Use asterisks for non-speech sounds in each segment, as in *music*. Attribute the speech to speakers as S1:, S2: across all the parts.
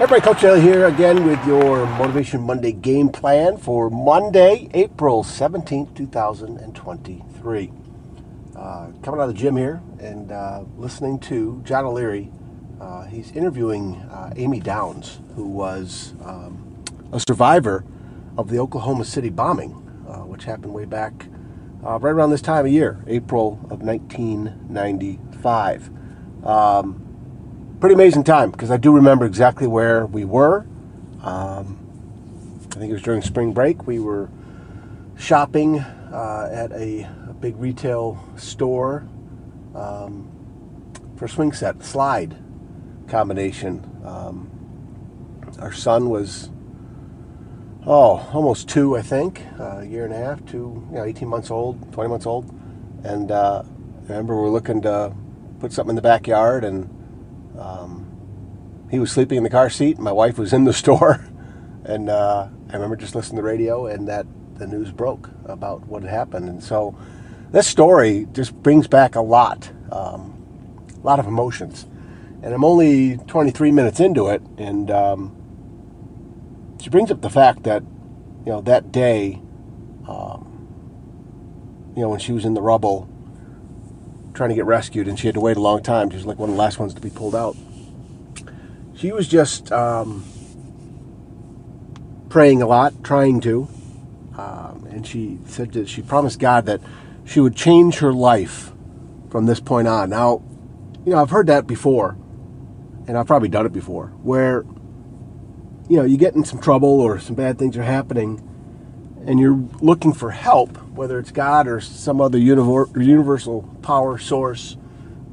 S1: Everybody, Coach Daly here again with your Motivation Monday game plan for Monday, April 17th, 2023. Uh, coming out of the gym here and uh, listening to John O'Leary. Uh, he's interviewing uh, Amy Downs, who was um, a survivor of the Oklahoma City bombing, uh, which happened way back uh, right around this time of year, April of 1995. Um, pretty amazing time because I do remember exactly where we were. Um, I think it was during spring break. We were shopping uh, at a, a, big retail store um, for swing set slide combination. Um, our son was oh almost two, I think, uh, a year and a half, two, you know, 18 months old, 20 months old, and uh, I remember we were looking to put something in the backyard and um, he was sleeping in the car seat. My wife was in the *laughs* store, and uh, I remember just listening to the radio, and that the news broke about what had happened. And so, this story just brings back a lot, um, a lot of emotions. And I'm only 23 minutes into it, and um, she brings up the fact that, you know, that day, um, you know, when she was in the rubble trying to get rescued, and she had to wait a long time. She was like one of the last ones to be pulled out. She was just um, praying a lot, trying to, um, and she said that she promised God that she would change her life from this point on. Now, you know, I've heard that before, and I've probably done it before, where you know you get in some trouble or some bad things are happening and you're looking for help, whether it's God or some other universal power source,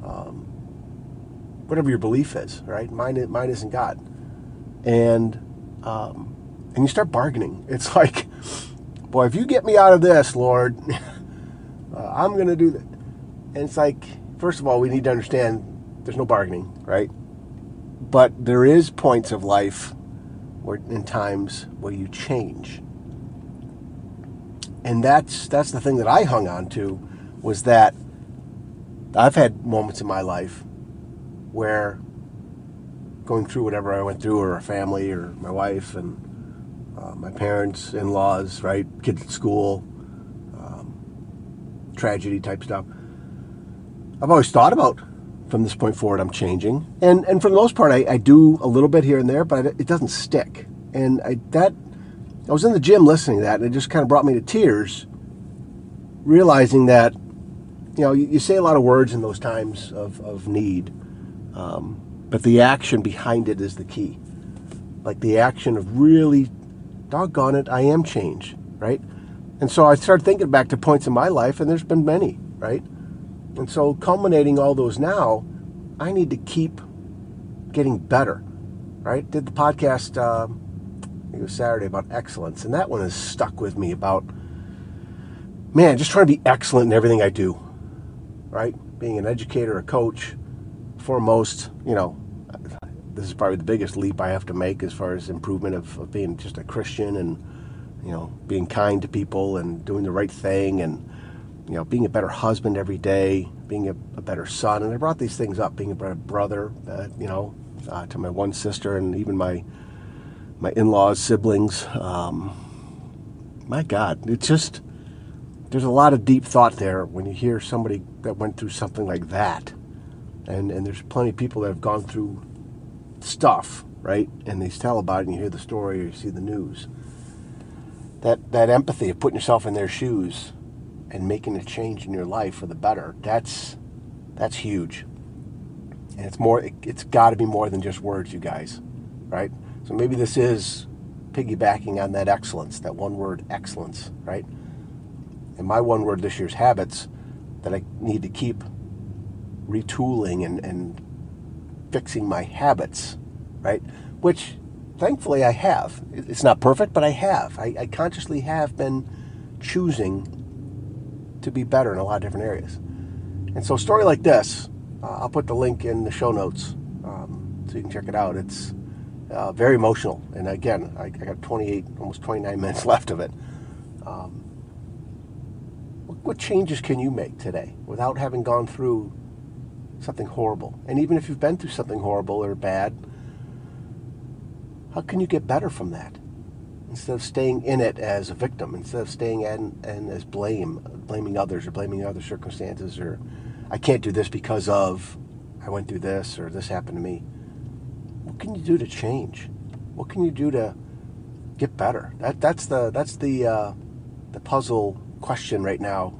S1: um, whatever your belief is, right? Mine, mine isn't God, and um, and you start bargaining. *laughs* It's like, boy, if you get me out of this, Lord, *laughs* uh, I'm going to do that. And it's like, first of all, we need to understand there's no bargaining, right? But there is points of life where, in times where you change and that's that's the thing that I hung on to was that I've had moments in my life where going through whatever I went through, or a family, or my wife, and uh, my parents, in-laws, right, kids at school, um, tragedy type stuff. I've always thought about from this point forward, I'm changing, and and for the most part, I, I do a little bit here and there, but it doesn't stick, and I, that I was in the gym listening to that, and it just kind of brought me to tears, realizing that, you know, you, you say a lot of words in those times of, of need, um, but the action behind it is the key. Like the action of really, doggone it, I am change, right? And so I started thinking back to points in my life, and there's been many, right? And so culminating all those now, I need to keep getting better, right? Did the podcast. Uh, it was Saturday about excellence, and that one has stuck with me about man, just trying to be excellent in everything I do. Right? Being an educator, a coach, foremost, you know, this is probably the biggest leap I have to make as far as improvement of, of being just a Christian and you know being kind to people and doing the right thing and you know being a better husband every day, being a, a better son. And I brought these things up, being a better brother, uh, you know, uh, to my one sister and even my my in-laws, siblings. Um, my God, it's just there's a lot of deep thought there when you hear somebody that went through something like that, and and there's plenty of people that have gone through stuff, right? And they tell about it, and you hear the story or you see the news. That that empathy of putting yourself in their shoes and making a change in your life for the better. That's that's huge. And it's more. It, it's got to be more than just words, you guys, right? So maybe this is piggybacking on that excellence, that one word excellence, right? And my one word this year's habits that I need to keep retooling and, and fixing my habits, right? Which thankfully I have. It's not perfect, but I have. I, I consciously have been choosing to be better in a lot of different areas. And so, a story like this, uh, I'll put the link in the show notes um, so you can check it out. It's uh, very emotional. And again, I, I, got 28, almost 29 *laughs* minutes left of it. Um, what, what changes can you make today without having gone through something horrible? And even if you've been through something horrible or bad, how can you get better from that? Instead of staying in it as a victim, instead of staying in and as blame, blaming others or blaming other circumstances, or I can't do this because of I went through this or this happened to me. What can you do to change? What can you do to get better? That that's the that's the uh, the puzzle question right now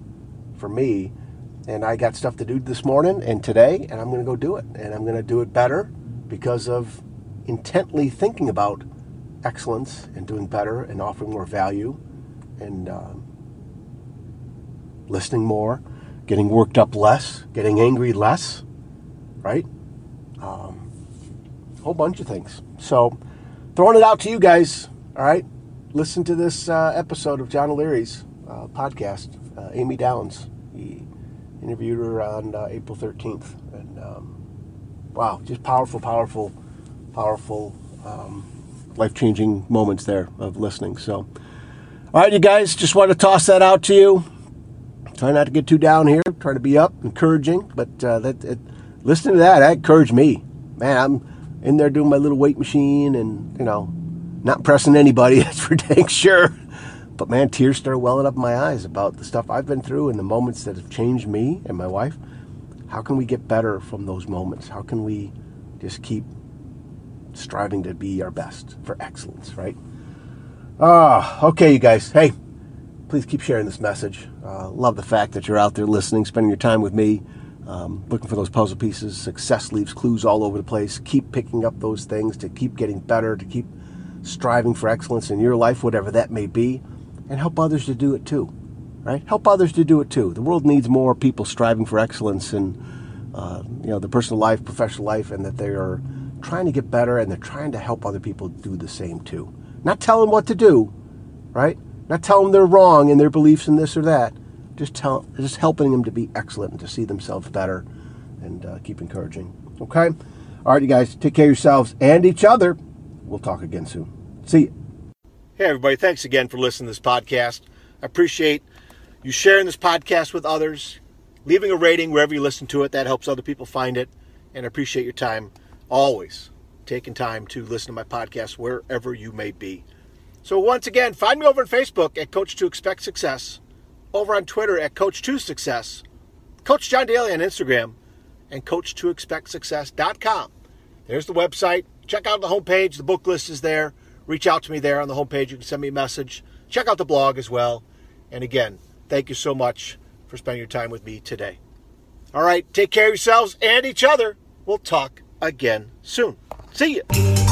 S1: for me. And I got stuff to do this morning and today, and I'm going to go do it. And I'm going to do it better because of intently thinking about excellence and doing better and offering more value and um, listening more, getting worked up less, getting angry less, right? Um, whole bunch of things. So, throwing it out to you guys, all right? Listen to this uh, episode of John O'Leary's uh, podcast, uh, Amy Downs. He interviewed her on uh, April 13th. And um, wow, just powerful, powerful, powerful, um, life changing moments there of listening. So, all right, you guys, just want to toss that out to you. Try not to get too down here. Try to be up, encouraging. But uh, that, it, listening to that, that encouraged me. Man, I'm in there doing my little weight machine and, you know, not pressing anybody, *laughs* that's for dang sure. But man, tears started welling up in my eyes about the stuff I've been through and the moments that have changed me and my wife. How can we get better from those moments? How can we just keep striving to be our best for excellence, right? Ah, okay, you guys. Hey, please keep sharing this message. Uh, love the fact that you're out there listening, spending your time with me, um, looking for those puzzle pieces. Success leaves clues all over the place. Keep picking up those things to keep getting better, to keep striving for excellence in your life, whatever that may be and help others to do it too, right? Help others to do it too. The world needs more people striving for excellence in, uh, you know, the personal life, professional life, and that they are trying to get better and they're trying to help other people do the same too. Not tell them what to do, right? Not tell them they're wrong in their beliefs in this or that. Just tell, just helping them to be excellent and to see themselves better, and uh, keep encouraging. Okay, all right, you guys, take care of yourselves and each other. We'll talk again soon. See you. Hey, everybody, thanks again for listening to this podcast. I appreciate you sharing this podcast with others, leaving a rating wherever you listen to it. That helps other people find it. And I appreciate your time always taking time to listen to my podcast wherever you may be. So, once again, find me over on Facebook at Coach to Expect Success, over on Twitter at Coach2Success, Coach John Daly on Instagram, and Coach to Expect Success.com. There's the website. Check out the homepage. The book list is there reach out to me there on the homepage. You can send me a message. Check out the blog as well. And again, thank you so much for spending your time with me today. All right, take care of yourselves and each other. We'll talk again soon. See you.